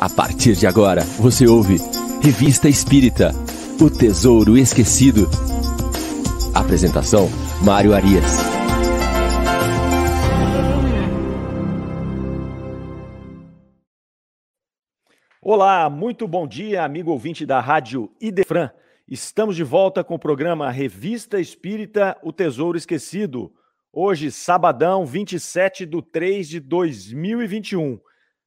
A partir de agora, você ouve Revista Espírita O Tesouro Esquecido. Apresentação: Mário Arias. Olá, muito bom dia, amigo ouvinte da Rádio Idefran. Estamos de volta com o programa Revista Espírita O Tesouro Esquecido. Hoje, sabadão, 27 de 3 de 2021.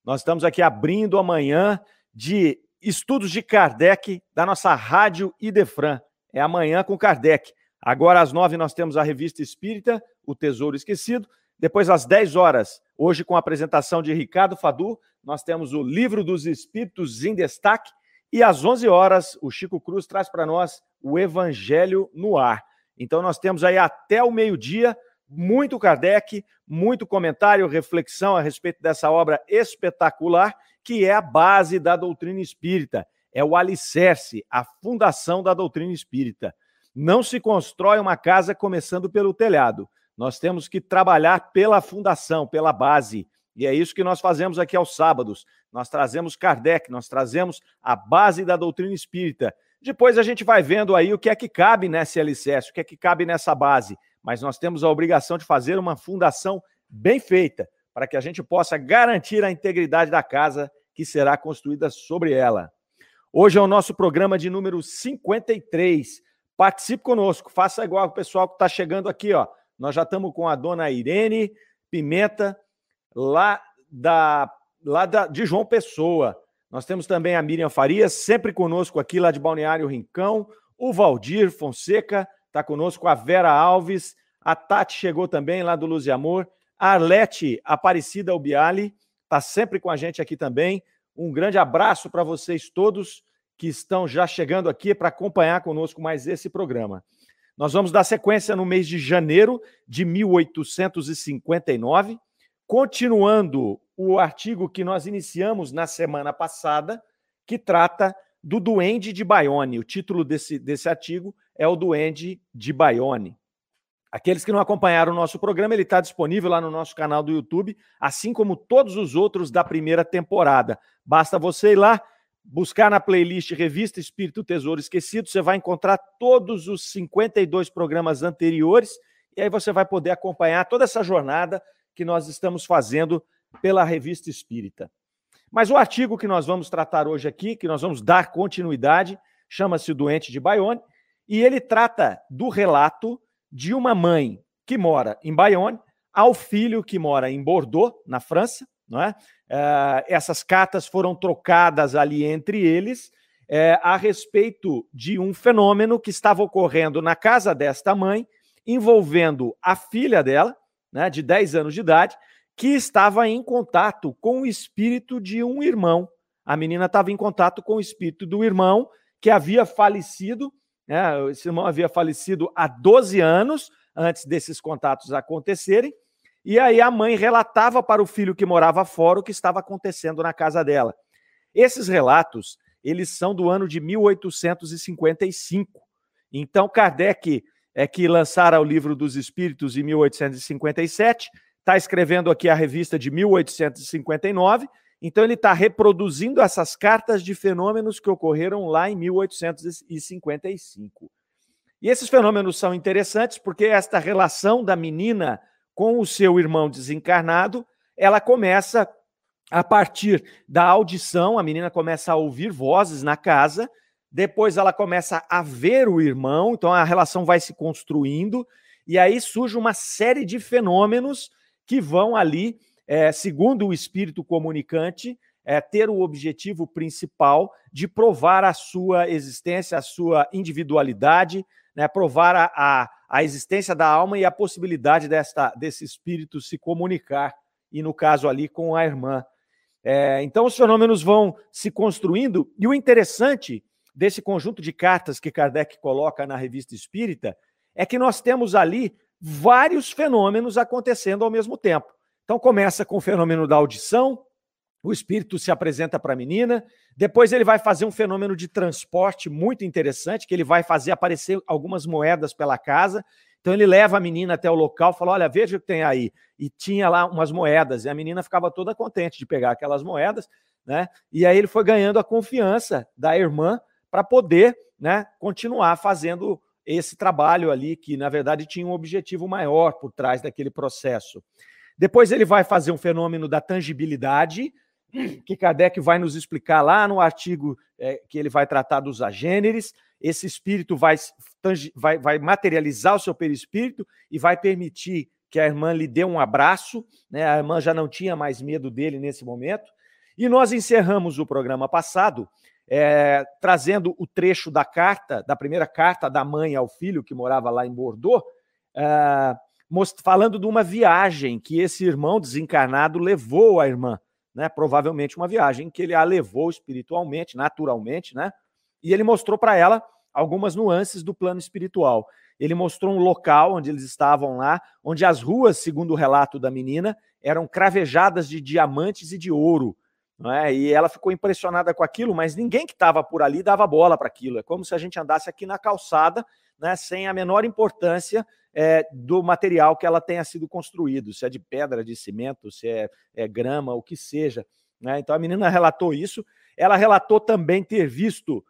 Nós estamos aqui abrindo amanhã de estudos de Kardec da nossa Rádio Idefran. É amanhã com Kardec. Agora às nove nós temos a Revista Espírita, O Tesouro Esquecido. Depois às 10 horas, hoje com a apresentação de Ricardo Fadu, nós temos o Livro dos Espíritos em Destaque. E às 11 horas, o Chico Cruz traz para nós o Evangelho no Ar. Então nós temos aí até o meio-dia muito Kardec, muito comentário, reflexão a respeito dessa obra espetacular, que é a base da doutrina espírita, é o alicerce, a fundação da doutrina espírita. Não se constrói uma casa começando pelo telhado. Nós temos que trabalhar pela fundação, pela base. E é isso que nós fazemos aqui aos sábados. Nós trazemos Kardec, nós trazemos a base da doutrina espírita. Depois a gente vai vendo aí o que é que cabe nesse alicerce, o que é que cabe nessa base mas nós temos a obrigação de fazer uma fundação bem feita, para que a gente possa garantir a integridade da casa que será construída sobre ela. Hoje é o nosso programa de número 53. Participe conosco, faça igual o pessoal que está chegando aqui, ó. Nós já estamos com a dona Irene Pimenta, lá da lá da, de João Pessoa. Nós temos também a Miriam Farias, sempre conosco aqui, lá de Balneário Rincão, o Valdir Fonseca, está conosco, a Vera Alves, a Tati chegou também lá do Luz e Amor, a Arlete Aparecida Ubiali está sempre com a gente aqui também. Um grande abraço para vocês todos que estão já chegando aqui para acompanhar conosco mais esse programa. Nós vamos dar sequência no mês de janeiro de 1859, continuando o artigo que nós iniciamos na semana passada, que trata do Duende de Bayonne. O título desse, desse artigo é o Duende de Bayonne. Aqueles que não acompanharam o nosso programa, ele está disponível lá no nosso canal do YouTube, assim como todos os outros da primeira temporada. Basta você ir lá, buscar na playlist Revista Espírito Tesouro Esquecido, você vai encontrar todos os 52 programas anteriores, e aí você vai poder acompanhar toda essa jornada que nós estamos fazendo pela Revista Espírita. Mas o artigo que nós vamos tratar hoje aqui, que nós vamos dar continuidade, chama-se Doente de Bayonne, e ele trata do relato de uma mãe que mora em Bayonne ao filho que mora em Bordeaux, na França. Não é? é essas cartas foram trocadas ali entre eles é, a respeito de um fenômeno que estava ocorrendo na casa desta mãe, envolvendo a filha dela, né, de 10 anos de idade, que estava em contato com o espírito de um irmão. A menina estava em contato com o espírito do irmão que havia falecido né? Esse irmão havia falecido há 12 anos antes desses contatos acontecerem. E aí a mãe relatava para o filho que morava fora o que estava acontecendo na casa dela. Esses relatos, eles são do ano de 1855. Então Kardec é que lançara o livro dos Espíritos em 1857, está escrevendo aqui a revista de 1859 então, ele está reproduzindo essas cartas de fenômenos que ocorreram lá em 1855. E esses fenômenos são interessantes porque esta relação da menina com o seu irmão desencarnado, ela começa a partir da audição, a menina começa a ouvir vozes na casa, depois ela começa a ver o irmão, então a relação vai se construindo, e aí surge uma série de fenômenos que vão ali é, segundo o espírito comunicante, é, ter o objetivo principal de provar a sua existência, a sua individualidade, né, provar a, a, a, existência da alma e a possibilidade desta, desse espírito se comunicar, e no caso ali com a irmã. É, então os fenômenos vão se construindo, e o interessante desse conjunto de cartas que Kardec coloca na revista espírita é que nós temos ali vários fenômenos acontecendo ao mesmo tempo. Então começa com o fenômeno da audição, o espírito se apresenta para a menina, depois ele vai fazer um fenômeno de transporte muito interessante, que ele vai fazer aparecer algumas moedas pela casa. Então ele leva a menina até o local, fala: "Olha, veja o que tem aí". E tinha lá umas moedas, e a menina ficava toda contente de pegar aquelas moedas. né? E aí ele foi ganhando a confiança da irmã para poder, né, continuar fazendo esse trabalho ali que na verdade tinha um objetivo maior por trás daquele processo. Depois ele vai fazer um fenômeno da tangibilidade, que Kardec vai nos explicar lá no artigo é, que ele vai tratar dos agêneres. Esse espírito vai, vai, vai materializar o seu perispírito e vai permitir que a irmã lhe dê um abraço. Né? A irmã já não tinha mais medo dele nesse momento. E nós encerramos o programa passado é, trazendo o trecho da carta, da primeira carta da mãe ao filho que morava lá em Bordeaux, é, falando de uma viagem que esse irmão desencarnado levou a irmã, né? Provavelmente uma viagem que ele a levou espiritualmente, naturalmente, né? E ele mostrou para ela algumas nuances do plano espiritual. Ele mostrou um local onde eles estavam lá, onde as ruas, segundo o relato da menina, eram cravejadas de diamantes e de ouro. É? E ela ficou impressionada com aquilo, mas ninguém que estava por ali dava bola para aquilo. É como se a gente andasse aqui na calçada, né, sem a menor importância é, do material que ela tenha sido construído, se é de pedra, de cimento, se é, é grama, o que seja. Né? Então a menina relatou isso. Ela relatou também ter visto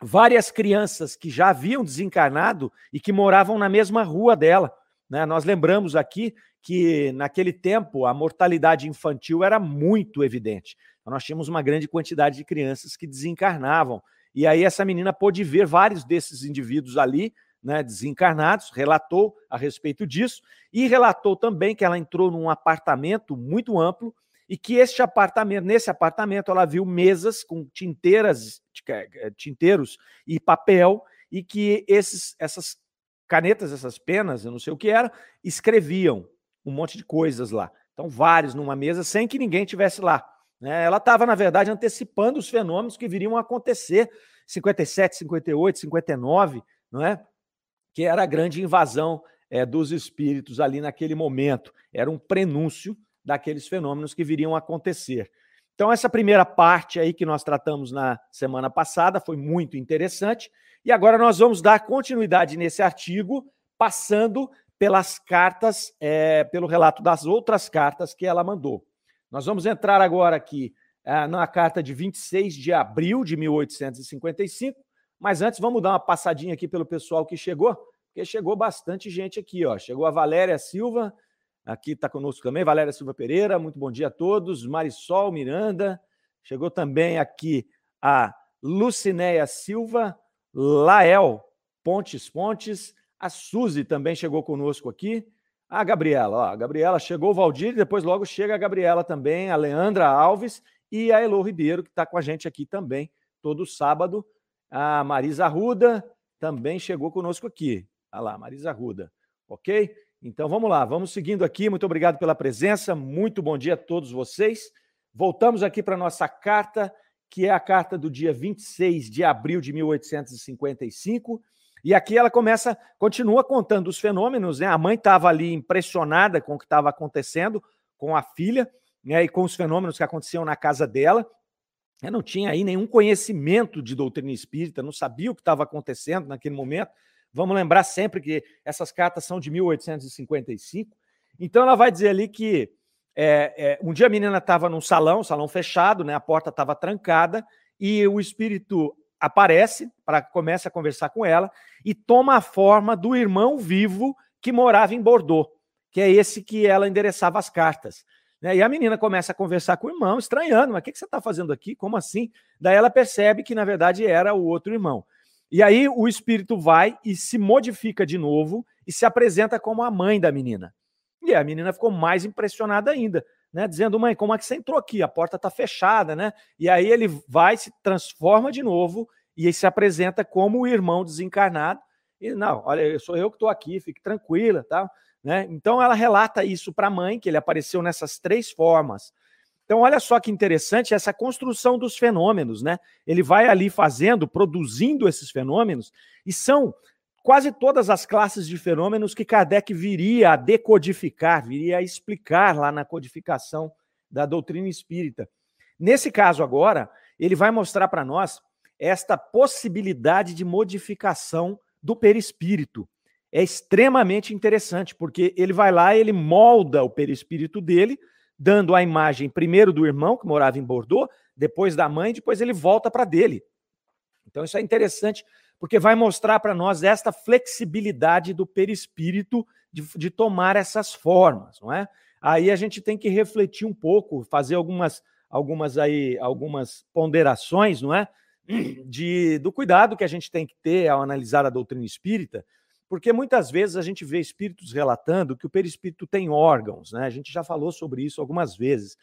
várias crianças que já haviam desencarnado e que moravam na mesma rua dela. Né? Nós lembramos aqui que naquele tempo a mortalidade infantil era muito evidente. Então, nós tínhamos uma grande quantidade de crianças que desencarnavam. E aí essa menina pôde ver vários desses indivíduos ali, né, desencarnados, relatou a respeito disso e relatou também que ela entrou num apartamento muito amplo e que este apartamento, nesse apartamento, ela viu mesas com tinteiras, eh, tinteiros e papel e que esses, essas canetas, essas penas, eu não sei o que era, escreviam um monte de coisas lá. Então, vários numa mesa sem que ninguém tivesse lá. Né? Ela estava, na verdade, antecipando os fenômenos que viriam a acontecer 57, 58, 59, não é? Que era a grande invasão é, dos espíritos ali naquele momento. Era um prenúncio daqueles fenômenos que viriam a acontecer. Então, essa primeira parte aí que nós tratamos na semana passada foi muito interessante. E agora nós vamos dar continuidade nesse artigo, passando pelas cartas, é, pelo relato das outras cartas que ela mandou. Nós vamos entrar agora aqui é, na carta de 26 de abril de 1855, mas antes vamos dar uma passadinha aqui pelo pessoal que chegou, porque chegou bastante gente aqui, ó. Chegou a Valéria Silva, aqui está conosco também, Valéria Silva Pereira, muito bom dia a todos. Marisol Miranda, chegou também aqui a Lucinéia Silva, Lael Pontes Pontes, a Suzy também chegou conosco aqui. A Gabriela, ó, a Gabriela chegou, o Valdir, depois logo chega a Gabriela também, a Leandra Alves e a Elo Ribeiro, que está com a gente aqui também, todo sábado. A Marisa Ruda também chegou conosco aqui. Olha lá, Marisa Ruda, ok? Então vamos lá, vamos seguindo aqui. Muito obrigado pela presença, muito bom dia a todos vocês. Voltamos aqui para a nossa carta, que é a carta do dia 26 de abril de 1855 e aqui ela começa, continua contando os fenômenos, né? A mãe estava ali impressionada com o que estava acontecendo com a filha, né? E com os fenômenos que aconteciam na casa dela. Eu não tinha aí nenhum conhecimento de doutrina espírita, não sabia o que estava acontecendo naquele momento. Vamos lembrar sempre que essas cartas são de 1855. Então ela vai dizer ali que é, é, um dia a menina estava num salão, salão fechado, né? A porta estava trancada e o espírito aparece para começa a conversar com ela e toma a forma do irmão vivo que morava em Bordeaux, que é esse que ela endereçava as cartas. Né? E a menina começa a conversar com o irmão, estranhando, mas o que, que você está fazendo aqui? Como assim? Daí ela percebe que, na verdade, era o outro irmão. E aí o espírito vai e se modifica de novo e se apresenta como a mãe da menina. E a menina ficou mais impressionada ainda né, dizendo, mãe, como é que você entrou aqui? A porta está fechada, né? E aí ele vai, se transforma de novo e se apresenta como o irmão desencarnado. E não, olha, sou eu que estou aqui, fique tranquila, tá? Né? Então ela relata isso para a mãe, que ele apareceu nessas três formas. Então, olha só que interessante essa construção dos fenômenos, né? Ele vai ali fazendo, produzindo esses fenômenos, e são quase todas as classes de fenômenos que Kardec viria a decodificar, viria a explicar lá na codificação da doutrina espírita. Nesse caso agora, ele vai mostrar para nós esta possibilidade de modificação do perispírito. É extremamente interessante, porque ele vai lá, ele molda o perispírito dele, dando a imagem primeiro do irmão que morava em Bordeaux, depois da mãe, depois ele volta para dele. Então isso é interessante, porque vai mostrar para nós esta flexibilidade do perispírito de, de tomar essas formas, não é? Aí a gente tem que refletir um pouco, fazer algumas, algumas aí, algumas ponderações, não é? De, do cuidado que a gente tem que ter ao analisar a doutrina espírita, porque muitas vezes a gente vê espíritos relatando que o perispírito tem órgãos, né? A gente já falou sobre isso algumas vezes.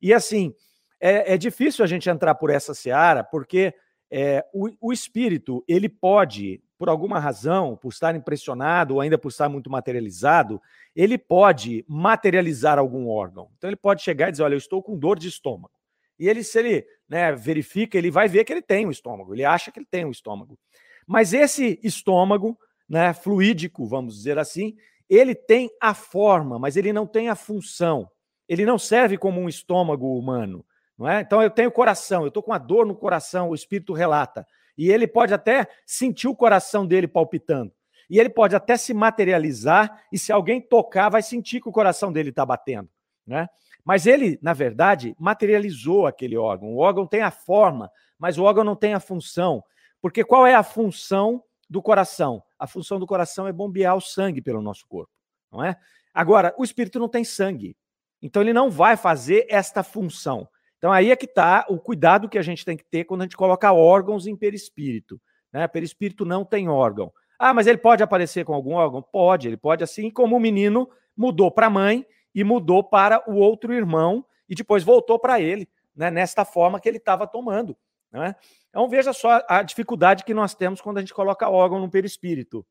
E assim, é, é difícil a gente entrar por essa seara, porque é, o, o espírito, ele pode, por alguma razão, por estar impressionado ou ainda por estar muito materializado, ele pode materializar algum órgão. Então ele pode chegar e dizer: Olha, eu estou com dor de estômago. E ele, se ele né, verifica, ele vai ver que ele tem um estômago, ele acha que ele tem um estômago. Mas esse estômago, né, fluídico, vamos dizer assim, ele tem a forma, mas ele não tem a função. Ele não serve como um estômago humano. Não é? Então eu tenho coração, eu estou com a dor no coração, o espírito relata. E ele pode até sentir o coração dele palpitando. E ele pode até se materializar, e se alguém tocar, vai sentir que o coração dele está batendo. Né? Mas ele, na verdade, materializou aquele órgão. O órgão tem a forma, mas o órgão não tem a função. Porque qual é a função do coração? A função do coração é bombear o sangue pelo nosso corpo, não é? Agora, o espírito não tem sangue. Então ele não vai fazer esta função. Então aí é que está o cuidado que a gente tem que ter quando a gente coloca órgãos em perispírito. Né? Perispírito não tem órgão. Ah, mas ele pode aparecer com algum órgão? Pode, ele pode, assim como o menino mudou para a mãe e mudou para o outro irmão e depois voltou para ele, né? nesta forma que ele estava tomando. Né? Então veja só a dificuldade que nós temos quando a gente coloca órgão no perispírito.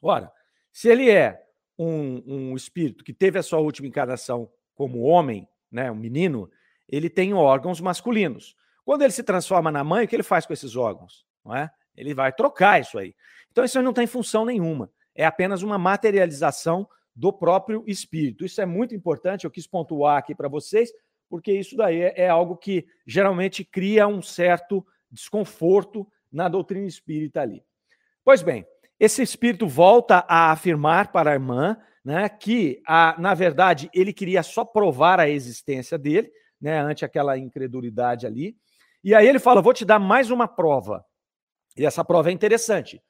Ora, se ele é um, um espírito que teve a sua última encarnação como homem, né, um menino, ele tem órgãos masculinos. Quando ele se transforma na mãe, o que ele faz com esses órgãos? Não é? Ele vai trocar isso aí. Então, isso aí não tem função nenhuma. É apenas uma materialização do próprio espírito. Isso é muito importante, eu quis pontuar aqui para vocês, porque isso daí é, é algo que geralmente cria um certo desconforto na doutrina espírita ali. Pois bem, esse espírito volta a afirmar para a irmã né, que, a, na verdade, ele queria só provar a existência dele, né, ante aquela incredulidade ali. E aí ele fala: Vou te dar mais uma prova. E essa prova é interessante.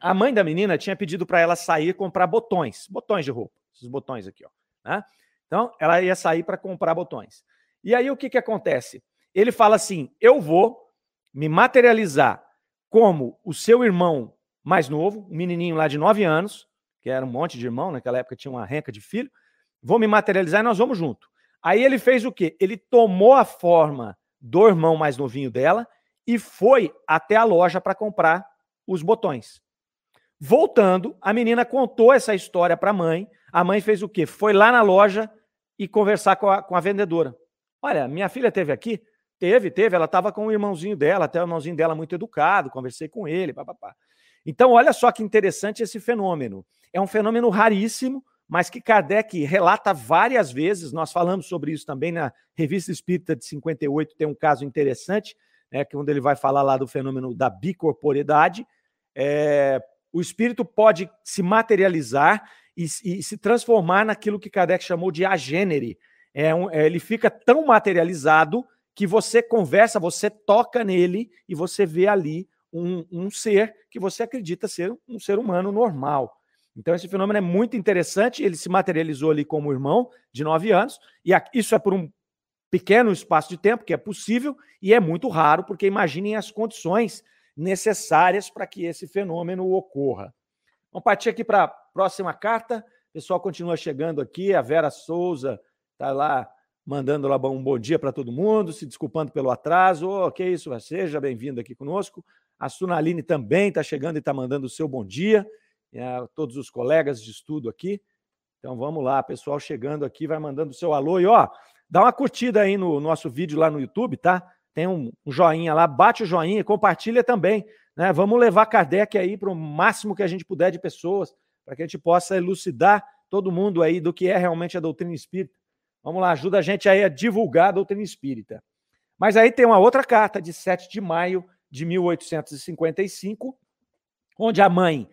A mãe da menina tinha pedido para ela sair comprar botões, botões de roupa, esses botões aqui, ó. Né? Então, ela ia sair para comprar botões. E aí o que, que acontece? Ele fala assim: Eu vou me materializar como o seu irmão mais novo, um menininho lá de 9 anos, que era um monte de irmão, naquela época tinha uma renca de filho. Vou me materializar e nós vamos junto. Aí ele fez o quê? Ele tomou a forma do irmão mais novinho dela e foi até a loja para comprar os botões. Voltando, a menina contou essa história para a mãe. A mãe fez o quê? Foi lá na loja e conversar com a, com a vendedora. Olha, minha filha teve aqui? Teve, teve. Ela estava com o irmãozinho dela, até o irmãozinho dela muito educado, conversei com ele, papapá. Então, olha só que interessante esse fenômeno. É um fenômeno raríssimo, mas que Kardec relata várias vezes, nós falamos sobre isso também na Revista Espírita de 58, tem um caso interessante, né, que quando ele vai falar lá do fenômeno da bicorporidade, é, o espírito pode se materializar e, e, se transformar naquilo que Kardec chamou de agênere. É um, é, ele fica tão materializado que você conversa, você toca nele e você vê ali um, um ser que você acredita ser um ser humano normal. Então, esse fenômeno é muito interessante. Ele se materializou ali como irmão de nove anos, e isso é por um pequeno espaço de tempo, que é possível, e é muito raro, porque imaginem as condições necessárias para que esse fenômeno ocorra. Vamos partir aqui para a próxima carta. O pessoal continua chegando aqui. A Vera Souza está lá mandando lá um bom dia para todo mundo, se desculpando pelo atraso. Oh, que isso, seja bem-vindo aqui conosco. A Sunaline também está chegando e está mandando o seu bom dia a todos os colegas de estudo aqui. Então vamos lá, pessoal chegando aqui, vai mandando o seu alô e ó, dá uma curtida aí no nosso vídeo lá no YouTube, tá? Tem um, joinha lá, bate o joinha, compartilha também, né? Vamos levar Kardec aí para o máximo que a gente puder de pessoas, para que a gente possa elucidar todo mundo aí do que é realmente a doutrina espírita. Vamos lá, ajuda a gente aí a divulgar a doutrina espírita. Mas aí tem uma outra carta de 7 de maio de 1855, onde a mãe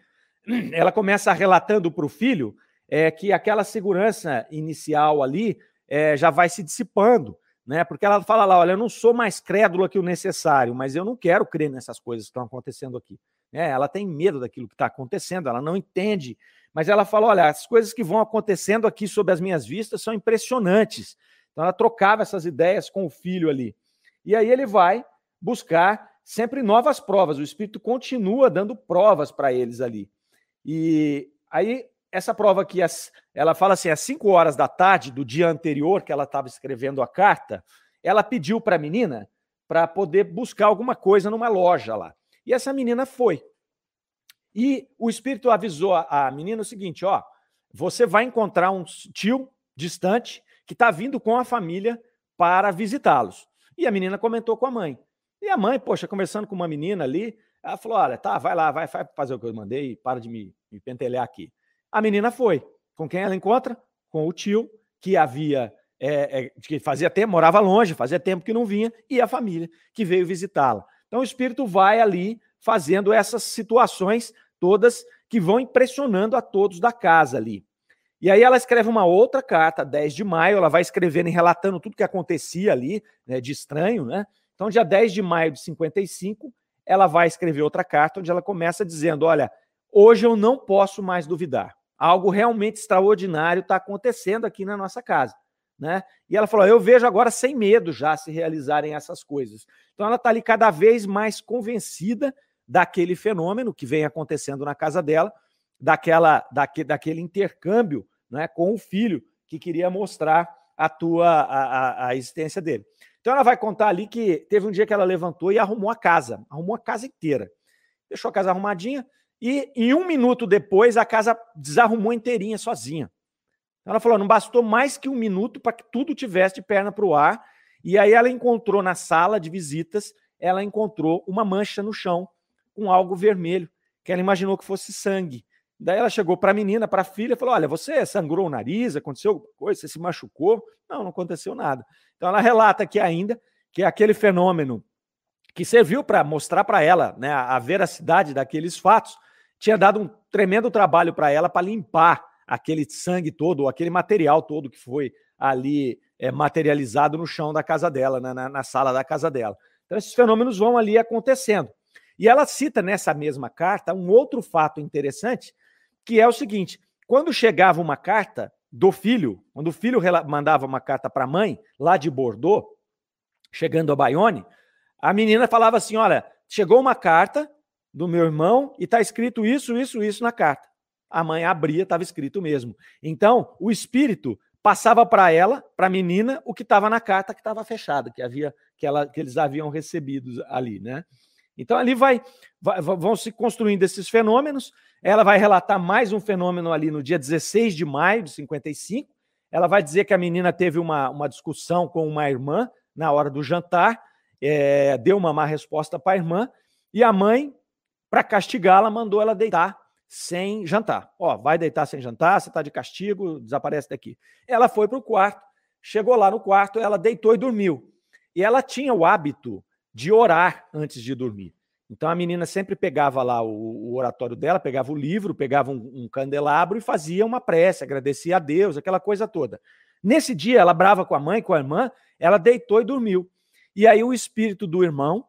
ela começa relatando para o filho é, que aquela segurança inicial ali é, já vai se dissipando, né? Porque ela fala lá, olha, eu não sou mais crédula que o necessário, mas eu não quero crer nessas coisas que estão acontecendo aqui. É, ela tem medo daquilo que está acontecendo, ela não entende, mas ela fala, olha, as coisas que vão acontecendo aqui sob as minhas vistas são impressionantes. Então ela trocava essas ideias com o filho ali. E aí ele vai buscar sempre novas provas. O Espírito continua dando provas para eles ali. E aí essa prova aqui, ela fala assim, às 5 horas da tarde do dia anterior que ela estava escrevendo a carta, ela pediu para a menina para poder buscar alguma coisa numa loja lá. E essa menina foi. E o espírito avisou a menina o seguinte: ó, você vai encontrar um tio distante que está vindo com a família para visitá-los. E a menina comentou com a mãe. E a mãe, poxa, conversando com uma menina ali, ela falou: olha, tá, vai lá, vai, vai fazer o que eu mandei, para de me, me pentelhar aqui. A menina foi. Com quem ela encontra? Com o tio, que havia, é, é, que fazia tempo, morava longe, fazia tempo que não vinha, e a família que veio visitá-la. Então o espírito vai ali fazendo essas situações todas que vão impressionando a todos da casa ali. E aí ela escreve uma outra carta, 10 de maio, ela vai escrevendo e relatando tudo que acontecia ali, né, de estranho, né? Então, dia 10 de maio de 55, ela vai escrever outra carta onde ela começa dizendo: Olha, hoje eu não posso mais duvidar. Algo realmente extraordinário está acontecendo aqui na nossa casa. Né? E ela falou: Eu vejo agora sem medo já se realizarem essas coisas. Então ela está ali cada vez mais convencida daquele fenômeno que vem acontecendo na casa dela, daquela, daque, daquele intercâmbio né, com o filho que queria mostrar a tua a, a, a existência dele. Então ela vai contar ali que teve um dia que ela levantou e arrumou a casa, arrumou a casa inteira. Deixou a casa arrumadinha, e em um minuto depois, a casa desarrumou inteirinha sozinha. Ela falou: não bastou mais que um minuto para que tudo tivesse de perna para o ar. E aí ela encontrou na sala de visitas, ela encontrou uma mancha no chão com algo vermelho, que ela imaginou que fosse sangue. Daí ela chegou para a menina, para a filha, falou: Olha, você sangrou o nariz, aconteceu alguma coisa, você se machucou? Não, não aconteceu nada. Então ela relata aqui ainda que aquele fenômeno que serviu para mostrar para ela né, a veracidade daqueles fatos tinha dado um tremendo trabalho para ela para limpar aquele sangue todo, ou aquele material todo que foi ali é, materializado no chão da casa dela, né, na, na sala da casa dela. Então, esses fenômenos vão ali acontecendo. E ela cita nessa mesma carta um outro fato interessante, que é o seguinte: quando chegava uma carta do filho, quando o filho mandava uma carta para a mãe, lá de Bordeaux, chegando a Bayonne, a menina falava assim: Olha, chegou uma carta do meu irmão e está escrito isso, isso, isso na carta. A mãe abria, estava escrito mesmo. Então, o espírito passava para ela, para a menina, o que estava na carta que estava fechada, que havia que, ela, que eles haviam recebido ali, né? Então ali vai, vai, vão se construindo esses fenômenos. Ela vai relatar mais um fenômeno ali no dia 16 de maio de 55. Ela vai dizer que a menina teve uma, uma discussão com uma irmã na hora do jantar, é, deu uma má resposta para a irmã, e a mãe para castigá-la, mandou ela deitar sem jantar. Ó, vai deitar sem jantar, você está de castigo, desaparece daqui. Ela foi para o quarto, chegou lá no quarto, ela deitou e dormiu. E ela tinha o hábito de orar antes de dormir. Então a menina sempre pegava lá o, o oratório dela, pegava o livro, pegava um, um, candelabro e fazia uma prece, agradecia a Deus, aquela coisa toda. Nesse dia, ela brava com a mãe, com a irmã, ela deitou e dormiu. E aí o espírito do irmão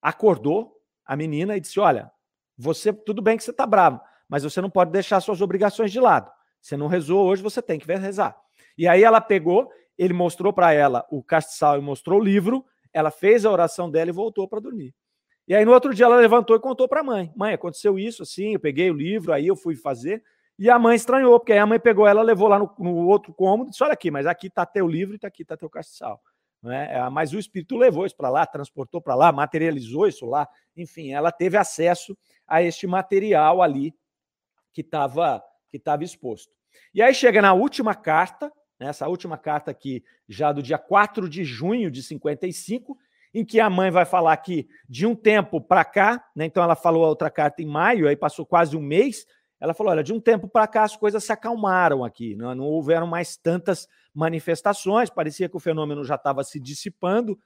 acordou a menina e disse: Olha, você, tudo bem que você está bravo, mas você não pode deixar suas obrigações de lado. Você não rezou hoje, você tem que rezar. E aí ela pegou, ele mostrou para ela o castiçal e mostrou o livro, ela fez a oração dela e voltou para dormir. E aí no outro dia ela levantou e contou para a mãe: Mãe, aconteceu isso assim, eu peguei o livro, aí eu fui fazer. E a mãe estranhou, porque aí a mãe pegou ela, levou lá no, no outro cômodo disse: Olha aqui, mas aqui está teu livro e tá aqui está teu castiçal. Né? Mas o Espírito levou isso para lá, transportou para lá, materializou isso lá. Enfim, ela teve acesso a este material ali que estava que estava exposto. E aí chega na última carta, né, essa última carta aqui, já do dia 4 de junho de 55, em que a mãe vai falar que de um tempo para cá, né, então ela falou a outra carta em maio, aí passou quase um mês, ela falou: olha, de um tempo para cá as coisas se acalmaram aqui, não, não houveram mais tantas manifestações, parecia que o fenômeno já estava se dissipando.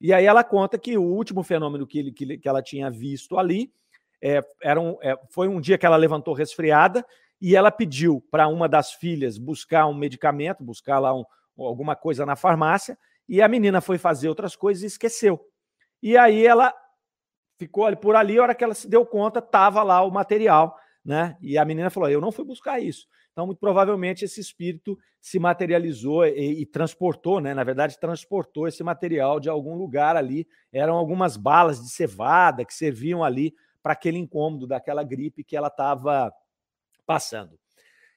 E aí ela conta que o último fenômeno que, que, que ela tinha visto ali é, era um, é, foi um dia que ela levantou resfriada e ela pediu para uma das filhas buscar um medicamento, buscar lá um, alguma coisa na farmácia, e a menina foi fazer outras coisas e esqueceu. E aí ela ficou ali por ali, a hora que ela se deu conta, estava lá o material, né? E a menina falou: Eu não fui buscar isso. Então, muito provavelmente, esse espírito se materializou e, e, transportou, né? Na verdade, transportou esse material de algum lugar ali. Eram algumas balas de cevada que serviam ali para aquele incômodo daquela gripe que ela estava passando.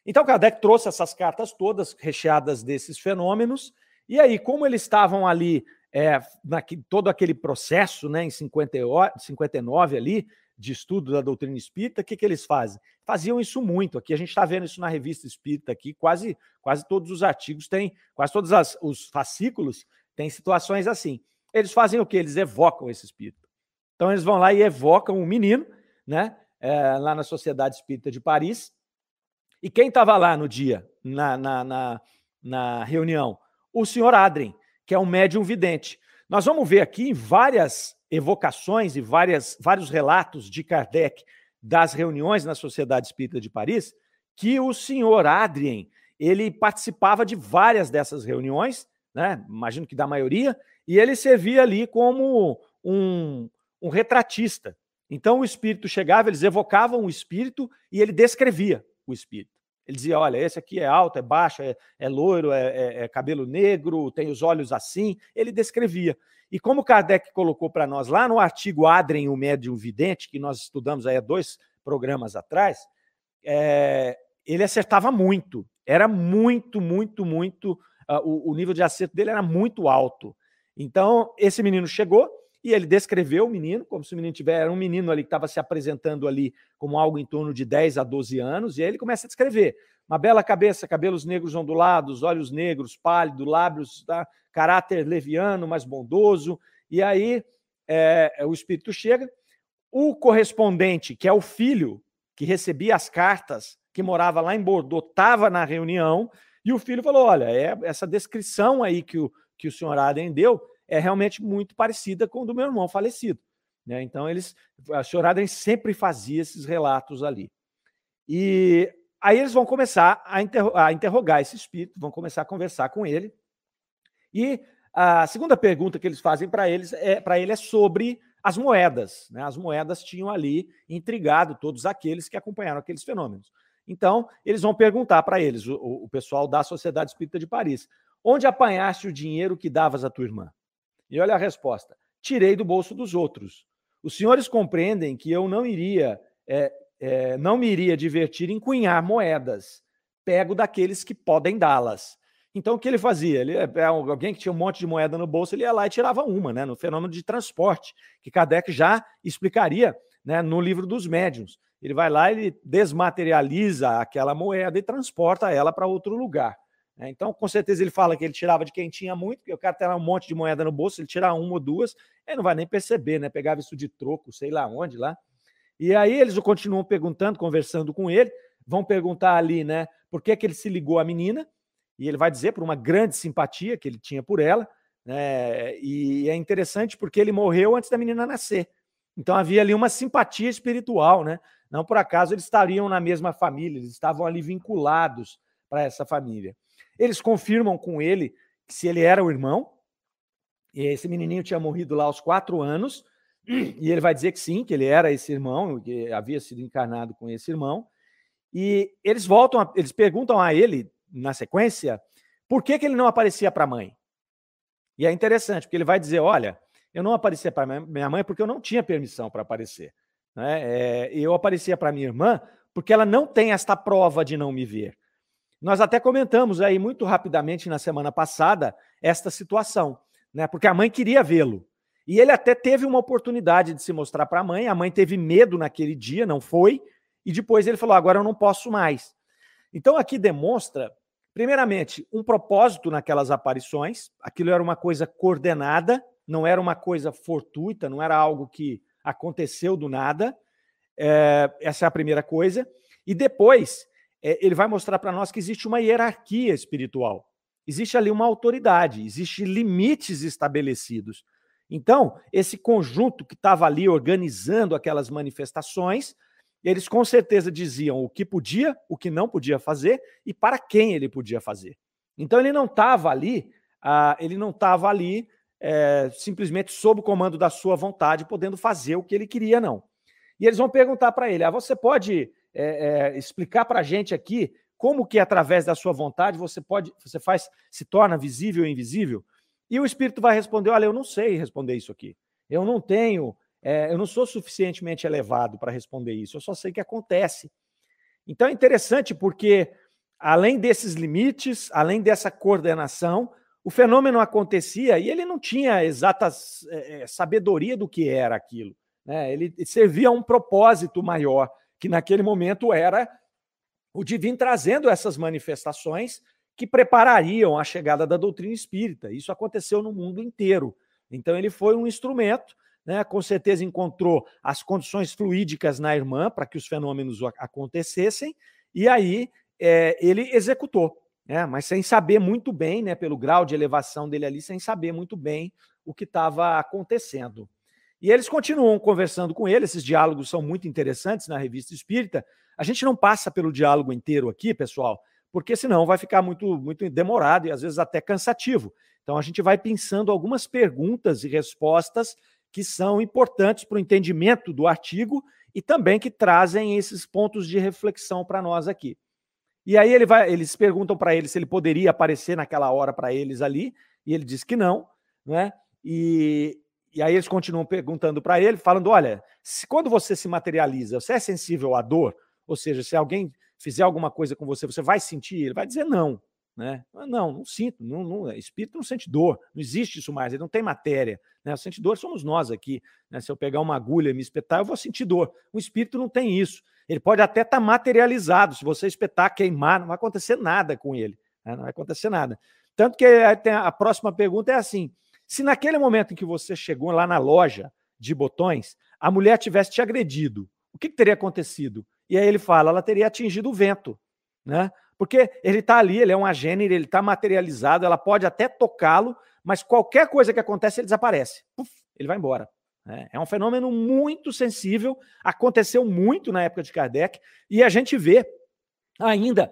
Então, Kardec trouxe essas cartas todas recheadas desses fenômenos. E aí, como eles estavam ali, é, todo aquele processo, né, em 50, 59 ali, de estudo da doutrina espírita, o que, que eles fazem? Faziam isso muito. Aqui a gente está vendo isso na revista espírita aqui, quase, quase todos os artigos têm, quase todos as, os fascículos têm situações assim. Eles fazem o que? Eles evocam esse espírito. Então eles vão lá e evocam um menino, né? É, lá na Sociedade Espírita de Paris. E quem estava lá no dia, na, na, na, na reunião? O senhor Adrien, que é um médium vidente. Nós vamos ver aqui várias evocações e várias, vários relatos de Kardec das reuniões na Sociedade Espírita de Paris, que o senhor Adrien ele participava de várias dessas reuniões, né? imagino que da maioria, e ele servia ali como um, um retratista. Então o espírito chegava, eles evocavam o espírito e ele descrevia o espírito. Ele dizia: olha, esse aqui é alto, é baixo, é, é loiro, é, é, é cabelo negro, tem os olhos assim. Ele descrevia. E como Kardec colocou para nós lá no artigo Adrien, o médium vidente, que nós estudamos aí há dois programas atrás, é, ele acertava muito. Era muito, muito, muito. Uh, o, o nível de acerto dele era muito alto. Então, esse menino chegou e ele descreveu o menino, como se o menino tivesse. Era um menino ali que estava se apresentando ali como algo em torno de 10 a 12 anos, e aí ele começa a descrever. Uma bela cabeça, cabelos negros ondulados, olhos negros, pálido, lábios, tá? caráter leviano, mas bondoso. E aí é, o espírito chega. O correspondente, que é o filho que recebia as cartas, que morava lá em Bordeaux, estava na reunião, e o filho falou: Olha, é essa descrição aí que o, que o senhor Aden deu é realmente muito parecida com o do meu irmão falecido. Né? Então, eles, a Aden sempre fazia esses relatos ali. E Aí eles vão começar a, interro a interrogar esse espírito, vão começar a conversar com ele. E a segunda pergunta que eles fazem para eles é para ele é sobre as moedas. Né? As moedas tinham ali intrigado todos aqueles que acompanharam aqueles fenômenos. Então, eles vão perguntar para eles, o, o, pessoal da Sociedade Espírita de Paris, onde apanhaste o dinheiro que davas à tua irmã? E olha a resposta: tirei do bolso dos outros. Os senhores compreendem que eu não iria é, é, não me iria divertir em cunhar moedas. Pego daqueles que podem dá-las. Então, o que ele fazia? Ele, é, é alguém que tinha um monte de moeda no bolso, ele ia lá e tirava uma, né? No fenômeno de transporte, que Kardec já explicaria né, no livro dos médiuns. Ele vai lá, ele desmaterializa aquela moeda e transporta ela para outro lugar. Né? Então, com certeza, ele fala que ele tirava de quem tinha muito, porque o cara tem um monte de moeda no bolso, ele tirar uma ou duas, ele não vai nem perceber, né? Pegava isso de troco, sei lá onde lá. E aí eles continuam perguntando, conversando com ele, vão perguntar ali, né, por que, que ele se ligou à menina, e ele vai dizer por uma grande simpatia que ele tinha por ela, né, e é interessante porque ele morreu antes da menina nascer. Então havia ali uma simpatia espiritual, né? Não por acaso eles estariam na mesma família, eles estavam ali vinculados para essa família. Eles confirmam com ele que se ele era o irmão, e esse menininho tinha morrido lá aos quatro anos, e ele vai dizer que sim, que ele era esse irmão, que havia sido encarnado com esse irmão. E eles voltam, a, eles perguntam a ele, na sequência, por que, que ele não aparecia para a mãe. E é interessante, porque ele vai dizer: olha, eu não aparecia para minha mãe porque eu não tinha permissão para aparecer. Né? É, eu aparecia para minha irmã porque ela não tem esta prova de não me ver. Nós até comentamos aí muito rapidamente na semana passada esta situação, né? Porque a mãe queria vê-lo. E ele até teve uma oportunidade de se mostrar para a mãe. A mãe teve medo naquele dia, não foi. E depois ele falou: agora eu não posso mais. Então aqui demonstra, primeiramente, um propósito naquelas aparições. Aquilo era uma coisa coordenada, não era uma coisa fortuita, não era algo que aconteceu do nada. É, essa é a primeira coisa. E depois é, ele vai mostrar para nós que existe uma hierarquia espiritual. Existe ali uma autoridade, existem limites estabelecidos. Então, esse conjunto que estava ali organizando aquelas manifestações, eles com certeza diziam o que podia, o que não podia fazer e para quem ele podia fazer. Então, ele não estava ali ah, ele não estava ali é, simplesmente sob o comando da sua vontade, podendo fazer o que ele queria, não. E eles vão perguntar para ele: ah, você pode é, é, explicar para a gente aqui como que através da sua vontade você pode, você faz, se torna visível ou invisível? E o Espírito vai responder: olha, eu não sei responder isso aqui. Eu não tenho, é, eu não sou suficientemente elevado para responder isso. Eu só sei que acontece. Então é interessante porque além desses limites, além dessa coordenação, o fenômeno acontecia e ele não tinha exata é, sabedoria do que era aquilo. Né? Ele servia a um propósito maior, que naquele momento era o divino trazendo essas manifestações que preparariam a chegada da doutrina espírita. Isso aconteceu no mundo inteiro. Então, ele foi um instrumento, né? com certeza encontrou as condições fluídicas na irmã para que os fenômenos acontecessem, e aí é, ele executou né? mas sem saber muito bem, né, pelo grau de elevação dele ali, sem saber muito bem o que estava acontecendo. E eles continuam conversando com ele, esses diálogos são muito interessantes na revista Espírita. A gente não passa pelo diálogo inteiro aqui, pessoal, porque senão vai ficar muito, muito demorado e às vezes até cansativo. Então a gente vai pensando algumas perguntas e respostas que são importantes para o entendimento do artigo e também que trazem esses pontos de reflexão para nós aqui. E aí ele vai, eles perguntam para ele se ele poderia aparecer naquela hora para eles ali, e ele diz que não, né? E, e aí eles continuam perguntando para ele, falando: olha, se, quando você se materializa, você é sensível à dor? Ou seja, se alguém fizer alguma coisa com você, você vai sentir? Ele vai dizer não. Né? Não, não sinto, não, não, espírito não sente dor, não existe isso mais, ele não tem matéria. Né? O sente dor somos nós aqui. Né? Se eu pegar uma agulha e me espetar, eu vou sentir dor. O espírito não tem isso. Ele pode até estar tá materializado. Se você espetar, queimar, não vai acontecer nada com ele. Né? Não vai acontecer nada. Tanto que a próxima pergunta é assim: se naquele momento em que você chegou lá na loja de botões, a mulher tivesse te agredido, o que, que teria acontecido? E aí ele fala: ela teria atingido o vento. Né? Porque ele está ali, ele é um agênero, ele está materializado, ela pode até tocá-lo, mas qualquer coisa que acontece, ele desaparece. Puf, ele vai embora. Né? É um fenômeno muito sensível, aconteceu muito na época de Kardec, e a gente vê ainda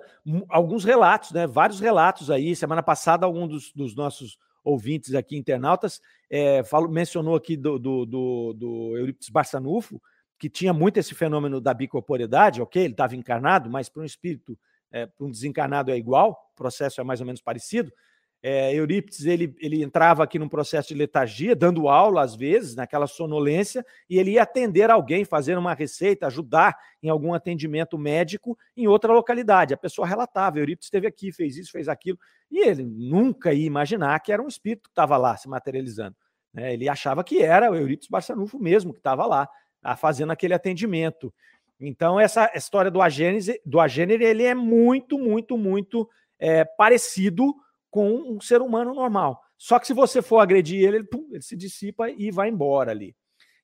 alguns relatos, né? vários relatos aí. Semana passada, algum dos, dos nossos ouvintes aqui, internautas, é, falou, mencionou aqui do, do, do, do Eurípides Barçanufo, que tinha muito esse fenômeno da bicorporeidade, ok? Ele estava encarnado, mas para um espírito, é, para um desencarnado é igual, o processo é mais ou menos parecido. É, Eurípides ele, ele entrava aqui num processo de letargia, dando aula às vezes, naquela sonolência, e ele ia atender alguém, fazer uma receita, ajudar em algum atendimento médico em outra localidade. A pessoa relatava: Eurípides esteve aqui, fez isso, fez aquilo, e ele nunca ia imaginar que era um espírito que estava lá se materializando. Né? Ele achava que era o Eurípides Barçanufo mesmo que estava lá fazendo aquele atendimento. Então, essa história do agênese, do agênere, ele é muito, muito, muito é, parecido com um ser humano normal. Só que se você for agredir ele, ele, pum, ele se dissipa e vai embora ali.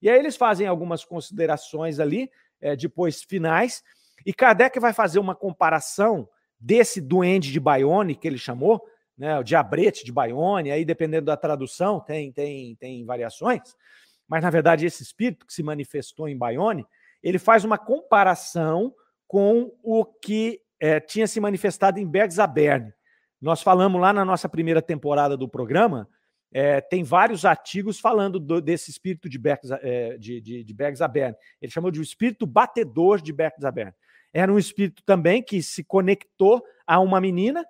E aí eles fazem algumas considerações ali, é, depois finais, e Kardec vai fazer uma comparação desse duende de Bayonne, que ele chamou, né, o diabrete de Bayonne, aí dependendo da tradução, tem, tem, tem variações, mas na verdade esse espírito que se manifestou em Bayonne, ele faz uma comparação com o que é, tinha se manifestado em Bergzabern, nós falamos lá na nossa primeira temporada do programa, é, tem vários artigos falando do, desse espírito de, Bergs, é, de, de, de Bergzabern. Ele chamou de o espírito batedor de Bergzabern. Era um espírito também que se conectou a uma menina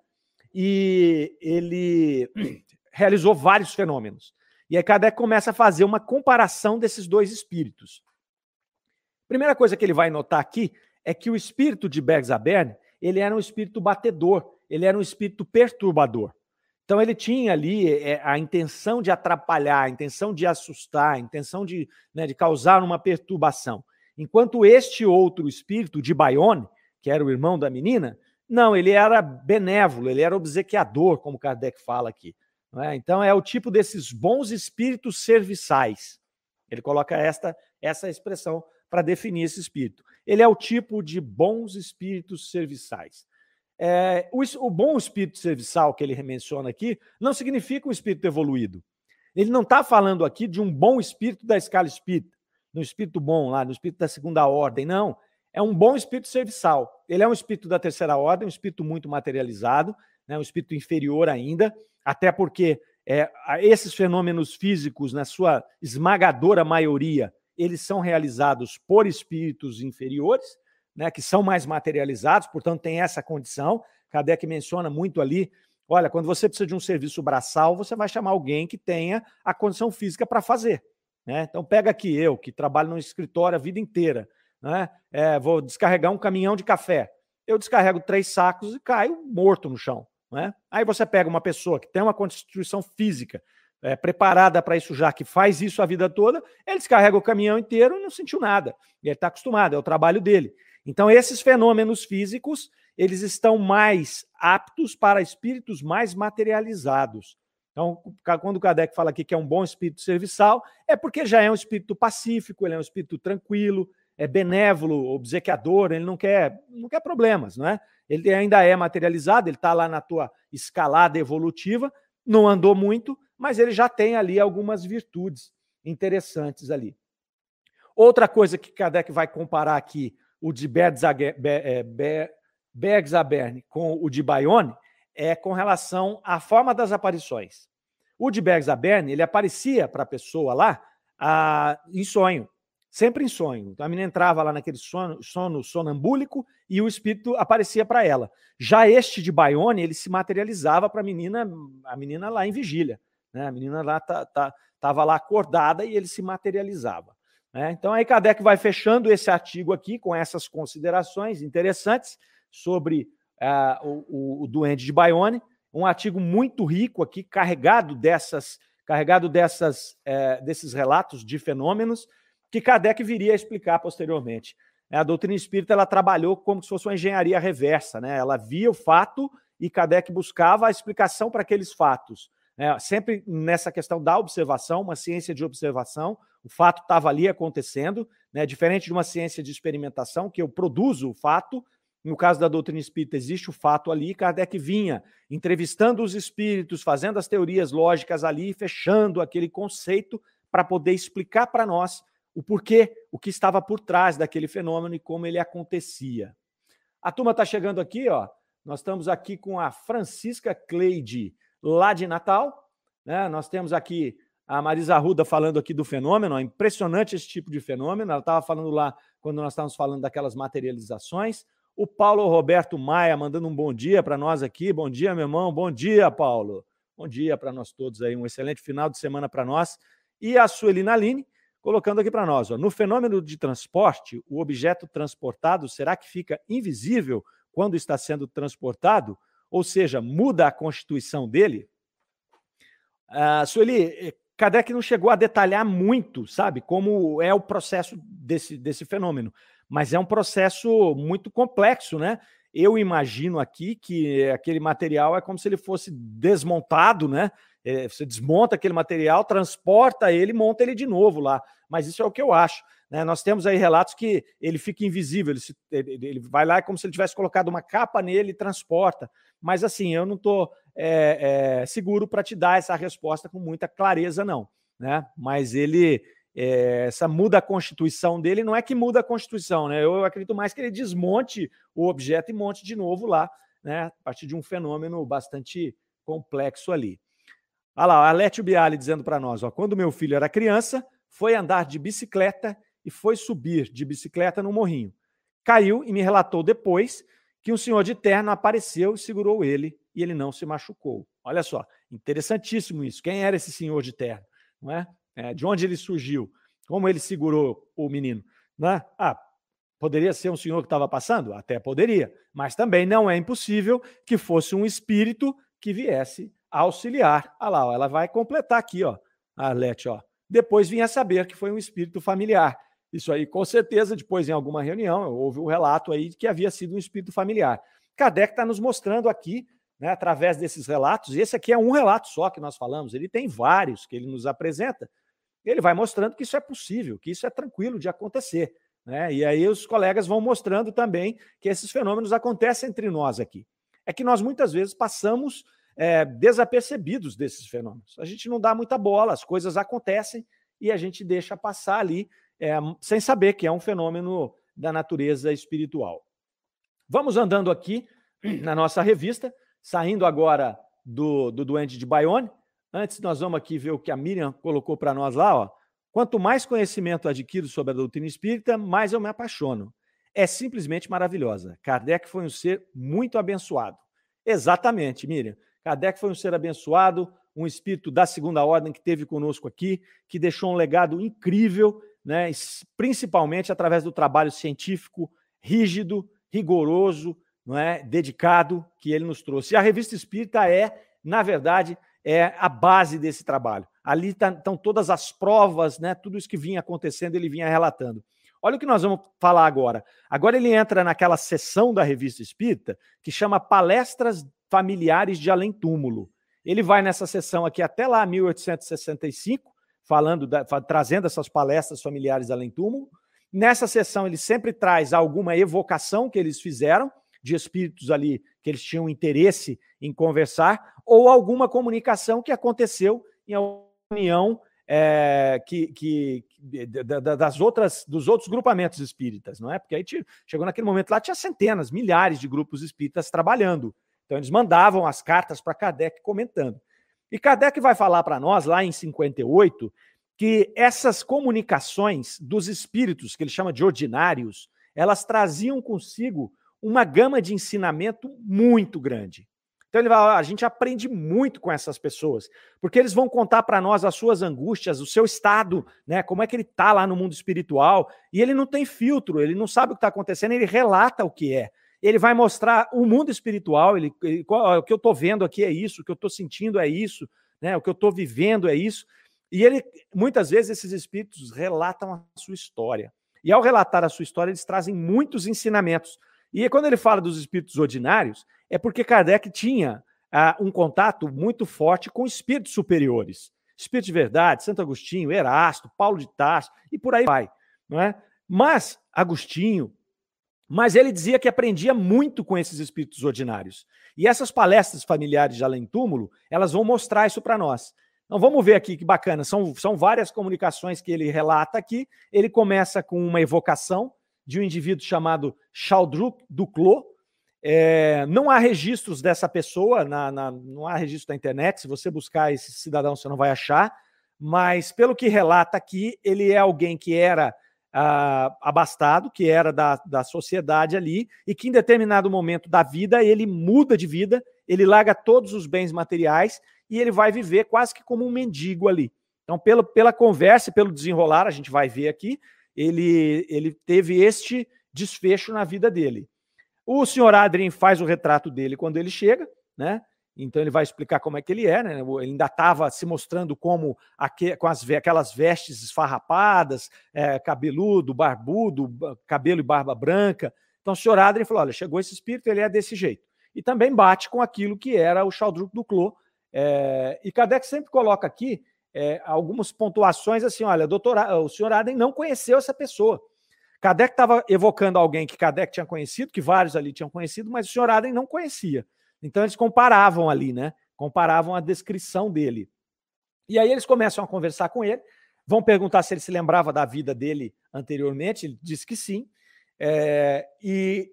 e ele realizou vários fenômenos. E aí Kardec começa a fazer uma comparação desses dois espíritos. Primeira coisa que ele vai notar aqui é que o espírito de Bergzabern, ele era um espírito batedor ele era um espírito perturbador. Então ele tinha ali é, a intenção de atrapalhar, a intenção de assustar, a intenção de, né, de causar uma perturbação. Enquanto este outro espírito de Bayonne, que era o irmão da menina, não, ele era benévolo, ele era obsequiador, como Kardec fala aqui. É? Então é o tipo desses bons espíritos serviçais. Ele coloca esta, essa expressão para definir esse espírito. Ele é o tipo de bons espíritos serviçais. É, o, o, bom espírito serviçal que ele menciona aqui não significa um espírito evoluído. Ele não está falando aqui de um bom espírito da escala espírita, no espírito bom lá, no espírito da segunda ordem, não. É um bom espírito serviçal. Ele é um espírito da terceira ordem, um espírito muito materializado, né, um espírito inferior ainda, até porque é, esses fenômenos físicos, na sua esmagadora maioria, eles são realizados por espíritos inferiores, né, que são mais materializados, portanto, tem essa condição. Kardec menciona muito ali. Olha, quando você precisa de um serviço braçal, você vai chamar alguém que tenha a condição física para fazer. Né? Então, pega aqui eu, que trabalho no escritório a vida inteira, né? É, vou descarregar um caminhão de café. Eu descarrego três sacos e caio morto no chão. Né? Aí você pega uma pessoa que tem uma constituição física é, preparada para isso já, que faz isso a vida toda, ele descarrega o caminhão inteiro e não sentiu nada. Ele está acostumado, é o trabalho dele. Então, esses fenômenos físicos, eles estão mais aptos para espíritos mais materializados. Então, quando o Kardec fala aqui que é um bom espírito serviçal, é porque já é um espírito pacífico, ele é um espírito tranquilo, é benévolo, obsequiador, ele não quer, não quer problemas, não é? Ele ainda é materializado, ele está lá na tua escalada evolutiva, não andou muito, mas ele já tem ali algumas virtudes interessantes ali. Outra coisa que Kardec vai comparar aqui, o de é, com o de Bayonne, é com relação à forma das aparições. O de Bergzabern, ele aparecia para a pessoa lá a, em sonho, sempre em sonho. Então a menina entrava lá naquele sono, sono sonambúlico e o espírito aparecia para ela. Já este de Bayonne, ele se materializava para a menina, a menina lá em vigília. Né? A menina lá estava tá, tá, lá acordada e ele se materializava. Né? Então aí Kardec vai fechando esse artigo aqui com essas considerações interessantes sobre uh, o, o, Duende de Bayonne, um artigo muito rico aqui, carregado dessas, carregado dessas, uh, desses relatos de fenômenos que Kardec viria a explicar posteriormente. A doutrina espírita ela trabalhou como se fosse uma engenharia reversa, né? Ela via o fato e Kardec buscava a explicação para aqueles fatos. É, sempre nessa questão da observação, uma ciência de observação, o fato estava ali acontecendo, né, diferente de uma ciência de experimentação, que eu produzo o fato. No caso da doutrina espírita, existe o fato ali. Kardec vinha entrevistando os espíritos, fazendo as teorias lógicas ali, fechando aquele conceito para poder explicar para nós o porquê, o que estava por trás daquele fenômeno e como ele acontecia. A turma está chegando aqui, ó. Nós estamos aqui com a Francisca Cleide lá de Natal. Né? Nós temos aqui a Marisa Arruda falando aqui do fenômeno, é impressionante esse tipo de fenômeno. Ela estava falando lá quando nós estávamos falando daquelas materializações. O Paulo Roberto Maia mandando um bom dia para nós aqui. Bom dia, meu irmão. Bom dia, Paulo. Bom dia para nós todos aí. Um excelente final de semana para nós. E a Suelina Aline colocando aqui para nós: ó, no fenômeno de transporte, o objeto transportado será que fica invisível quando está sendo transportado? Ou seja, muda a constituição dele. Uh, Sueli, eh, Kardec não chegou a detalhar muito, sabe, como é o processo desse, desse fenômeno, mas é um processo muito complexo, né? Eu imagino aqui que aquele material é como se ele fosse desmontado, né? É, você desmonta aquele material, transporta ele, monta ele de novo lá. Mas isso é o que eu acho. Né? Nós temos aí relatos que ele fica invisível, ele, se, ele, ele vai lá é como se ele tivesse colocado uma capa nele e transporta. Mas assim, eu não estou é, é, seguro para te dar essa resposta com muita clareza, não. Né? Mas ele, é, essa muda a constituição dele, não é que muda a constituição, né? Eu acredito mais que ele desmonte o objeto e monte de novo lá, né? A partir de um fenômeno bastante complexo ali. Olha lá, a Létio Bialy dizendo para nós: ó, quando meu filho era criança, foi andar de bicicleta e foi subir de bicicleta no morrinho. Caiu e me relatou depois que um senhor de terno apareceu e segurou ele e ele não se machucou. Olha só, interessantíssimo isso. Quem era esse senhor de terno? Não é? é de onde ele surgiu? Como ele segurou o menino? Não é? Ah, poderia ser um senhor que estava passando? Até poderia, mas também não é impossível que fosse um espírito que viesse auxiliar. Olha lá, ó, ela vai completar aqui, ó, a Arlete, ó. Depois vinha saber que foi um espírito familiar. Isso aí, com certeza, depois em alguma reunião, houve o um relato aí de que havia sido um espírito familiar. Kardec está nos mostrando aqui, né, através desses relatos, e esse aqui é um relato só que nós falamos, ele tem vários que ele nos apresenta, ele vai mostrando que isso é possível, que isso é tranquilo de acontecer. Né? E aí os colegas vão mostrando também que esses fenômenos acontecem entre nós aqui. É que nós muitas vezes passamos é, desapercebidos desses fenômenos. A gente não dá muita bola, as coisas acontecem e a gente deixa passar ali é, sem saber que é um fenômeno da natureza espiritual. Vamos andando aqui na nossa revista, saindo agora do, do Duende de Bayonne. Antes, nós vamos aqui ver o que a Miriam colocou para nós lá. Ó. Quanto mais conhecimento adquiro sobre a doutrina espírita, mais eu me apaixono. É simplesmente maravilhosa. Kardec foi um ser muito abençoado. Exatamente, Miriam. Kardec foi um ser abençoado, um espírito da segunda ordem que teve conosco aqui, que deixou um legado incrível, né, principalmente através do trabalho científico rígido, rigoroso, não é, dedicado que ele nos trouxe. E a revista Espírita é, na verdade, é a base desse trabalho. Ali estão tá, todas as provas, né, tudo isso que vinha acontecendo, ele vinha relatando. Olha o que nós vamos falar agora. Agora ele entra naquela sessão da revista Espírita que chama Palestras Familiares de Além Túmulo. Ele vai nessa sessão aqui até lá 1865, falando da, trazendo essas palestras familiares além túmulo. Nessa sessão ele sempre traz alguma evocação que eles fizeram de espíritos ali que eles tinham interesse em conversar ou alguma comunicação que aconteceu em uma união é, que, que das outras dos outros grupamentos espíritas, não é? Porque aí chegou naquele momento lá tinha centenas, milhares de grupos espíritas trabalhando. Então, eles mandavam as cartas para Kardec comentando. E Kardec vai falar para nós, lá em 58, que essas comunicações dos espíritos, que ele chama de ordinários, elas traziam consigo uma gama de ensinamento muito grande. Então ele vai, a gente aprende muito com essas pessoas, porque eles vão contar para nós as suas angústias, o seu estado, né? Como é que ele está lá no mundo espiritual, e ele não tem filtro, ele não sabe o que está acontecendo, ele relata o que é ele vai mostrar o mundo espiritual, ele, ele o que eu estou vendo aqui é isso, o que eu estou sentindo é isso, né? o que eu estou vivendo é isso. E ele, muitas vezes, esses espíritos relatam a sua história. E ao relatar a sua história, eles trazem muitos ensinamentos. E quando ele fala dos espíritos ordinários, é porque Kardec tinha ah, um contato muito forte com espíritos superiores. Espírito de Verdade, Santo Agostinho, Erasto, Paulo de Tarso, e por aí vai. Não é? Mas Agostinho, mas ele dizia que aprendia muito com esses espíritos ordinários. E essas palestras familiares de além túmulo, elas vão mostrar isso para nós. Então vamos ver aqui que bacana. São, são várias comunicações que ele relata aqui. Ele começa com uma evocação de um indivíduo chamado Chaldruc Duclos. É, não há registros dessa pessoa, na, na, não há registro na internet. Se você buscar esse cidadão, você não vai achar. Mas, pelo que relata aqui, ele é alguém que era uh, abastado, que era da, da sociedade ali, e que em determinado momento da vida ele muda de vida, ele larga todos os bens materiais e ele vai viver quase que como um mendigo ali. Então, pelo, pela conversa e pelo desenrolar, a gente vai ver aqui, ele, ele teve este desfecho na vida dele. O senhor Adrien faz o retrato dele quando ele chega, né? Então ele vai explicar como é que ele é, né? Ele ainda estava se mostrando como aqu com as, aquelas vestes esfarrapadas, é, cabeludo, barbudo, cabelo e barba branca. Então o senhor Adrien falou: olha, chegou esse espírito, ele é desse jeito. E também bate com aquilo que era o Chaldruc do Clô. É, e Kardec sempre coloca aqui é, algumas pontuações assim: olha, doutor, o senhor Adrien não conheceu essa pessoa. Kardec estava evocando alguém que Kardec tinha conhecido, que vários ali tinham conhecido, mas o senhor Adrien não conhecia. Então eles comparavam ali, né? Comparavam a descrição dele. E aí eles começam a conversar com ele, vão perguntar se ele se lembrava da vida dele anteriormente, ele disse que sim. É, e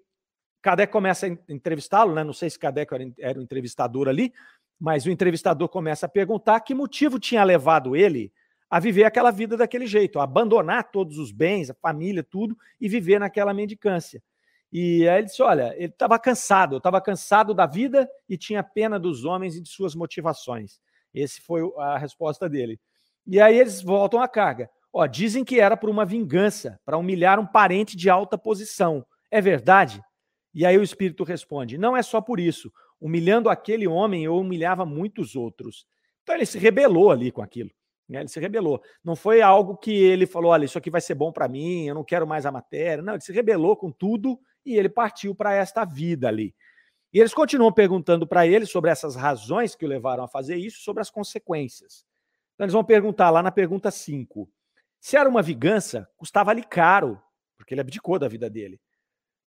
Kardec começa a entrevistá-lo, né? Não sei se Kardec era, o entrevistador ali, mas o entrevistador começa a perguntar que motivo tinha levado ele a viver aquela vida daquele jeito, a abandonar todos os bens, a família, tudo, e viver naquela mendicância. E aí ele disse: Olha, ele estava cansado, eu estava cansado da vida e tinha pena dos homens e de suas motivações. Esse foi a resposta dele. E aí eles voltam à carga. Ó, dizem que era por uma vingança, para humilhar um parente de alta posição. É verdade? E aí o espírito responde: Não é só por isso. Humilhando aquele homem, eu humilhava muitos outros. Então ele se rebelou ali com aquilo. Né? Ele se rebelou. Não foi algo que ele falou: olha, isso aqui vai ser bom para mim, eu não quero mais a matéria. Não, ele se rebelou com tudo e ele partiu para esta vida ali. E eles continuam perguntando para ele sobre essas razões que o levaram a fazer isso, sobre as consequências. Então eles vão perguntar lá na pergunta 5. Se era uma vingança, custava-lhe caro, porque ele abdicou da vida dele.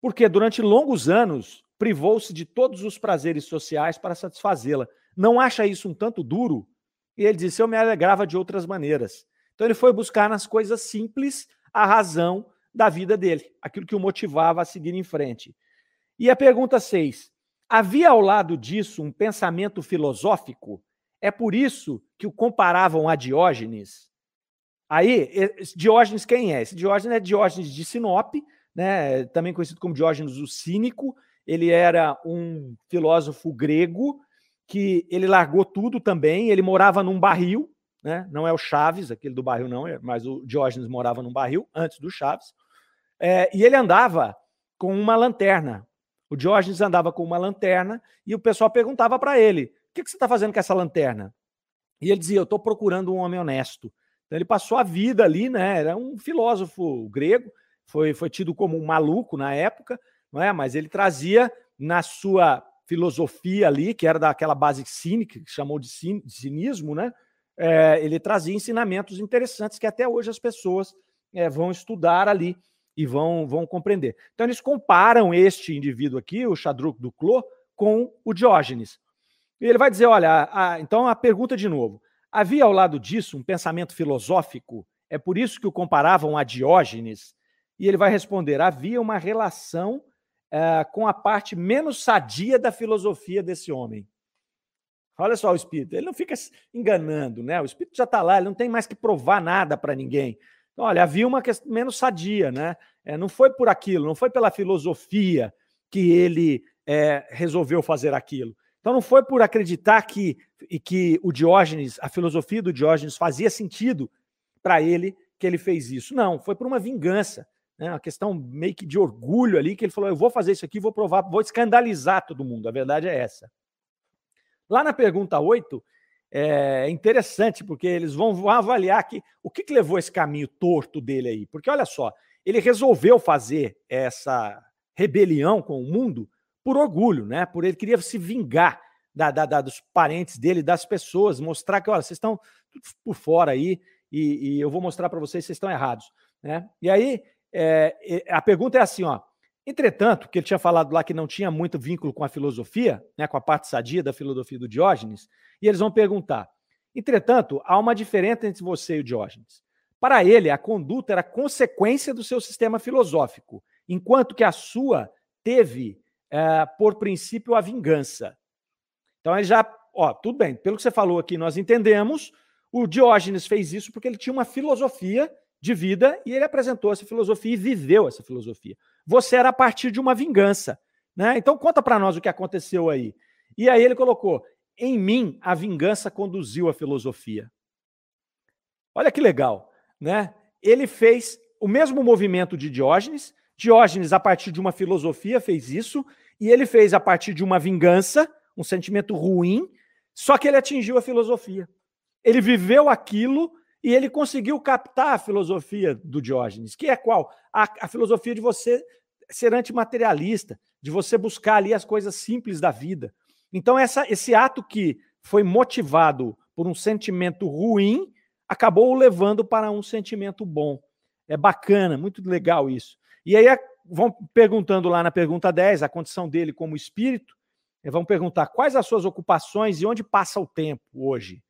Porque durante longos anos privou-se de todos os prazeres sociais para satisfazê-la. Não acha isso um tanto duro? E ele disse: Eu me alegrava de outras maneiras. Então ele foi buscar nas coisas simples a razão da vida dele, aquilo que o motivava a seguir em frente. E a pergunta 6. Havia ao lado disso um pensamento filosófico. É por isso que o comparavam a Diógenes. Aí, Diógenes quem é? Esse Diógenes é Diógenes de Sinop, né? também conhecido como Diógenes o Cínico. Ele era um filósofo grego que ele largou tudo também. Ele morava num barril, né? não é o Chaves, aquele do barril não, é, mas o Diógenes morava num barril antes do Chaves. É, e ele andava com uma lanterna. O Diógenes andava com uma lanterna e o pessoal perguntava para ele: o que, que você está fazendo com essa lanterna? E ele dizia: eu estou procurando um homem honesto. Então ele passou a vida ali, né? Era um filósofo grego, foi, foi tido como um maluco na época, não é? Mas ele trazia na sua filosofia ali, que era daquela base cínica, que chamou de, cinismo, né? É, ele trazia ensinamentos interessantes que até hoje as pessoas é, vão estudar ali e vão, vão compreender. Então, eles comparam este indivíduo aqui, o Chadruc Duclos, com o Diógenes. E ele vai dizer: olha, a, então a pergunta de novo. Havia ao lado disso um pensamento filosófico? É por isso que o comparavam a Diógenes? E ele vai responder: havia uma relação uh, com a parte menos sadia da filosofia desse homem. Olha só o espírito, ele não fica enganando, né? O espírito já está lá, ele não tem mais que provar nada para ninguém. Olha, havia uma questão menos sadia, né? É, não foi por aquilo, não foi pela filosofia que ele é, resolveu fazer aquilo. Então, não foi por acreditar que, que o Diógenes, a filosofia do Diógenes fazia sentido para ele que ele fez isso. Não, foi por uma vingança, né? uma questão meio que de orgulho ali, que ele falou: eu vou fazer isso aqui, vou provar, vou escandalizar todo mundo. A verdade é essa. Lá na pergunta 8, é interessante, porque eles vão avaliar que, o que, que levou esse caminho torto dele aí. Porque olha só, ele resolveu fazer essa rebelião com o mundo por orgulho, né? Por ele queria se vingar da, da, da, dos parentes dele, das pessoas, mostrar que, olha, vocês estão por fora aí e, e eu vou mostrar para vocês vocês estão errados, né? E aí é, a pergunta é assim, ó. Entretanto, que ele tinha falado lá que não tinha muito vínculo com a filosofia, né, com a parte sadia da filosofia do Diógenes, e eles vão perguntar: entretanto, há uma diferença entre você e o Diógenes. Para ele, a conduta era consequência do seu sistema filosófico, enquanto que a sua teve, é, por princípio, a vingança. Então, ele já, ó, tudo bem, pelo que você falou aqui, nós entendemos, o Diógenes fez isso porque ele tinha uma filosofia de vida e ele apresentou essa filosofia e viveu essa filosofia. Você era a partir de uma vingança, né? Então conta para nós o que aconteceu aí. E aí ele colocou: em mim a vingança conduziu a filosofia. Olha que legal, né? Ele fez o mesmo movimento de Diógenes. Diógenes, a partir de uma filosofia, fez isso, e ele fez a partir de uma vingança, um sentimento ruim, só que ele atingiu a filosofia. Ele viveu aquilo e ele conseguiu captar a filosofia do Diógenes, que é qual? A, a filosofia de você ser antimaterialista, de você buscar ali as coisas simples da vida. Então, essa, esse ato que foi motivado por um sentimento ruim acabou o levando para um sentimento bom. É bacana, muito legal isso. E aí vão perguntando lá na pergunta 10, a condição dele como espírito, vão perguntar quais as suas ocupações e onde passa o tempo hoje.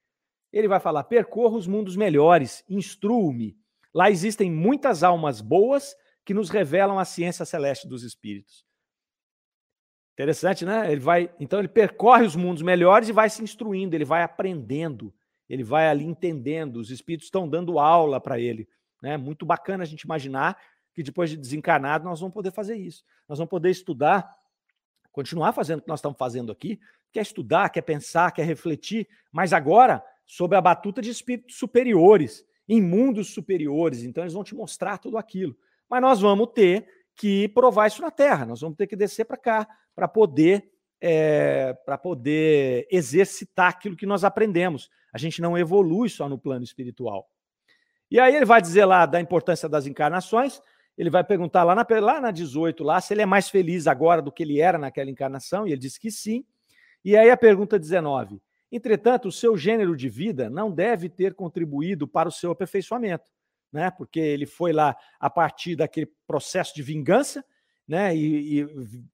Ele vai falar: percorra os mundos melhores, instruo-me. Lá existem muitas almas boas que nos revelam a ciência celeste dos espíritos. Interessante, né? Ele vai, então ele percorre os mundos melhores e vai se instruindo, ele vai aprendendo, ele vai ali entendendo. Os espíritos estão dando aula para ele, né? Muito bacana a gente imaginar que depois de desencarnado nós vamos poder fazer isso. Nós vamos poder estudar, continuar fazendo o que nós estamos fazendo aqui, quer estudar, quer pensar, quer refletir, mas agora sob a batuta de espíritos superiores, em mundos superiores. Então, eles vão te mostrar tudo aquilo. Mas nós vamos ter que provar isso na Terra, nós vamos ter que descer para cá para poder. É, para poder exercitar aquilo que nós aprendemos. A gente não evolui só no plano espiritual. E aí ele vai dizer lá da importância das encarnações, ele vai perguntar lá na, lá na 18, lá, se ele é mais feliz agora do que ele era naquela encarnação, e ele diz que sim. E aí a pergunta 19, Entretanto, o seu gênero de vida não deve ter contribuído para o seu aperfeiçoamento, né? Porque ele foi lá a partir daquele processo de vingança, né? E, e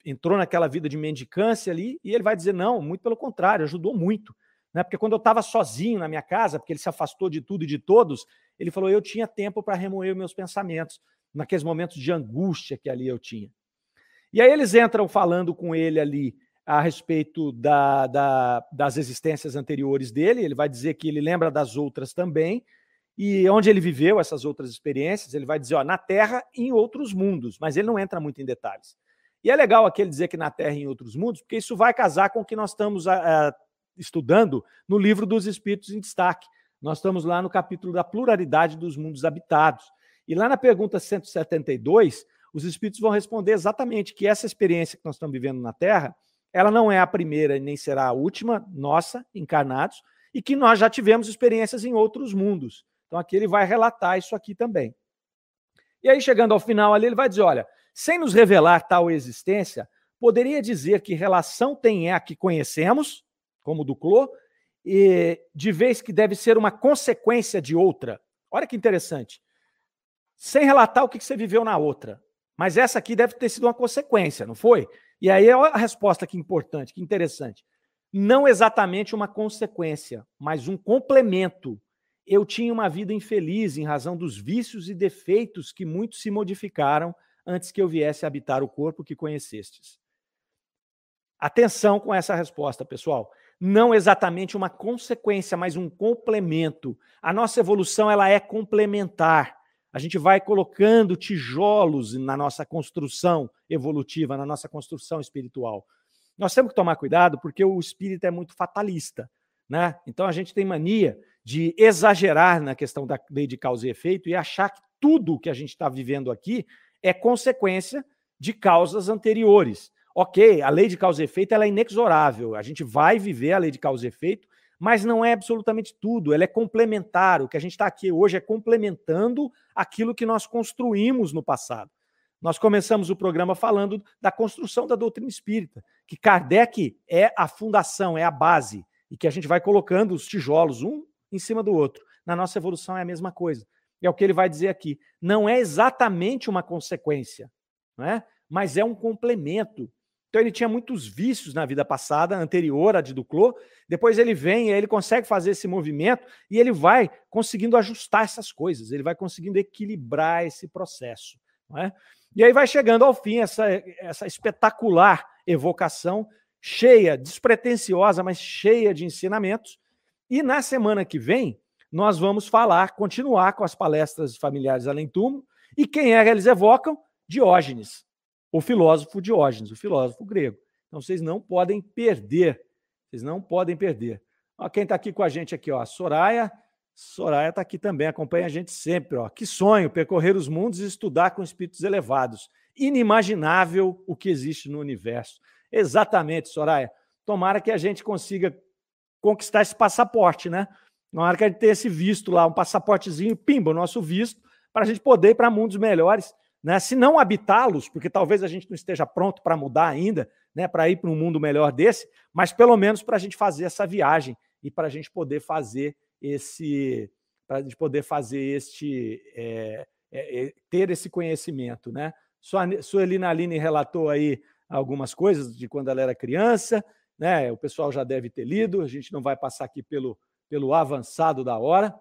entrou naquela vida de mendicância ali, e ele vai dizer não, muito pelo contrário, ajudou muito, né? Porque quando eu estava sozinho na minha casa, porque ele se afastou de tudo e de todos, ele falou eu tinha tempo para remoer meus pensamentos naqueles momentos de angústia que ali eu tinha. E aí eles entram falando com ele ali a respeito da, da, das existências anteriores dele, ele vai dizer que ele lembra das outras também, e onde ele viveu essas outras experiências, ele vai dizer, ó, na Terra e em outros mundos, mas ele não entra muito em detalhes. E é legal aqui ele dizer que na Terra e em outros mundos, porque isso vai casar com o que nós estamos a, a, estudando no livro dos Espíritos em Destaque. Nós estamos lá no capítulo da pluralidade dos mundos habitados. E lá na pergunta 172, os Espíritos vão responder exatamente que essa experiência que nós estamos vivendo na Terra ela não é a primeira e nem será a última nossa, encarnados, e que nós já tivemos experiências em outros mundos. Então aqui ele vai relatar isso aqui também. E aí, chegando ao final ali, ele vai dizer: olha, sem nos revelar tal existência, poderia dizer que relação tem é a que conhecemos, como do Clô, e de vez que deve ser uma consequência de outra. Olha que interessante. Sem relatar o que você viveu na outra. Mas essa aqui deve ter sido uma consequência, não foi? E aí é a resposta que importante, que interessante. Não exatamente uma consequência, mas um complemento. Eu tinha uma vida infeliz em razão dos vícios e defeitos que muitos se modificaram antes que eu viesse habitar o corpo que conhecestes. Atenção com essa resposta, pessoal. Não exatamente uma consequência, mas um complemento. A nossa evolução ela é complementar a gente vai colocando tijolos na nossa construção evolutiva, na nossa construção espiritual. Nós temos que tomar cuidado porque o espírito é muito fatalista, né? Então a gente tem mania de exagerar na questão da lei de causa e efeito e achar que tudo que a gente está vivendo aqui é consequência de causas anteriores. Ok, a lei de causa e efeito é inexorável. A gente vai viver a lei de causa e efeito mas não é absolutamente tudo, ela é complementar. O que a gente está aqui hoje é complementando aquilo que nós construímos no passado. Nós começamos o programa falando da construção da doutrina espírita, que Kardec é a fundação, é a base, e que a gente vai colocando os tijolos um em cima do outro. Na nossa evolução é a mesma coisa. É o que ele vai dizer aqui. Não é exatamente uma consequência, não é? mas é um complemento então ele tinha muitos vícios na vida passada, anterior à de Duclos. Depois ele vem, ele consegue fazer esse movimento e ele vai conseguindo ajustar essas coisas, ele vai conseguindo equilibrar esse processo. É? E aí vai chegando ao fim essa, essa espetacular evocação, cheia, despretensiosa, mas cheia de ensinamentos. E na semana que vem, nós vamos falar, continuar com as palestras familiares além túmulo. E quem é que eles evocam? Diógenes o filósofo Diógenes, o filósofo grego. Então vocês não podem perder, vocês não podem perder. Ó, quem está aqui com a gente aqui, ó, Soraya, Soraya está aqui também, acompanha a gente sempre. Ó. Que sonho percorrer os mundos e estudar com espíritos elevados. Inimaginável o que existe no universo. Exatamente, Soraya. Tomara que a gente consiga conquistar esse passaporte, né? Tomara que a gente tenha esse visto lá, um passaportezinho, pimba, o nosso visto, para a gente poder ir para mundos melhores né? Se não habitá-los, porque talvez a gente não esteja pronto para mudar ainda, né? Para ir para um mundo melhor desse, mas pelo menos para a gente fazer essa viagem e para a gente poder fazer esse, para a gente poder fazer este, é, é, é, ter esse conhecimento, né? Suelina Aline relatou aí algumas coisas de quando ela era criança, né? O pessoal já deve ter lido, a gente não vai passar aqui pelo, pelo avançado da hora.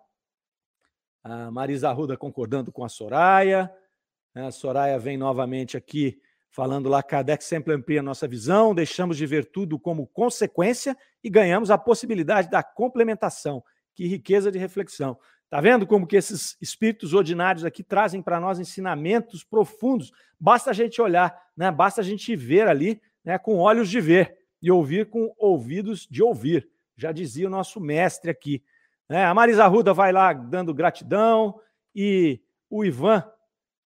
A Marisa Arruda concordando com a Soraya. Né? A Soraya vem novamente aqui falando lá, Kardec sempre amplia nossa visão, deixamos de ver tudo como consequência e ganhamos a possibilidade da complementação. Que riqueza de reflexão. Tá vendo como que esses espíritos ordinários aqui trazem para nós ensinamentos profundos? Basta a gente olhar, né? Basta a gente ver ali, né, com olhos de ver e ouvir com ouvidos de ouvir. Já dizia o nosso mestre aqui. Né? A Marisa Ruda vai lá dando gratidão e o Ivan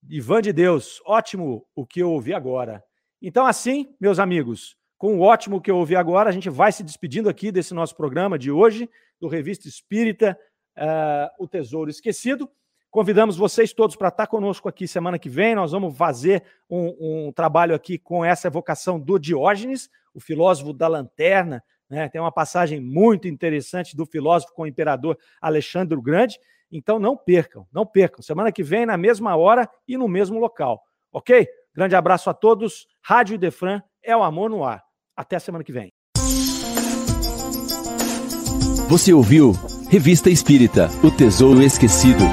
Ivan de Deus, ótimo o que eu ouvi agora. Então, assim, meus amigos, com o ótimo que eu ouvi agora, a gente vai se despedindo aqui desse nosso programa de hoje, do Revista Espírita, uh, O Tesouro Esquecido. Convidamos vocês todos para estar conosco aqui semana que vem. Nós vamos fazer um, um trabalho aqui com essa evocação do Diógenes, o filósofo da lanterna. Né? Tem uma passagem muito interessante do filósofo com o imperador Alexandre o Grande. Então não percam, não percam. Semana que vem, na mesma hora e no mesmo local. Ok? Grande abraço a todos. Rádio Idefran é o amor no ar. Até semana que vem. Você ouviu Revista Espírita O Tesouro Esquecido.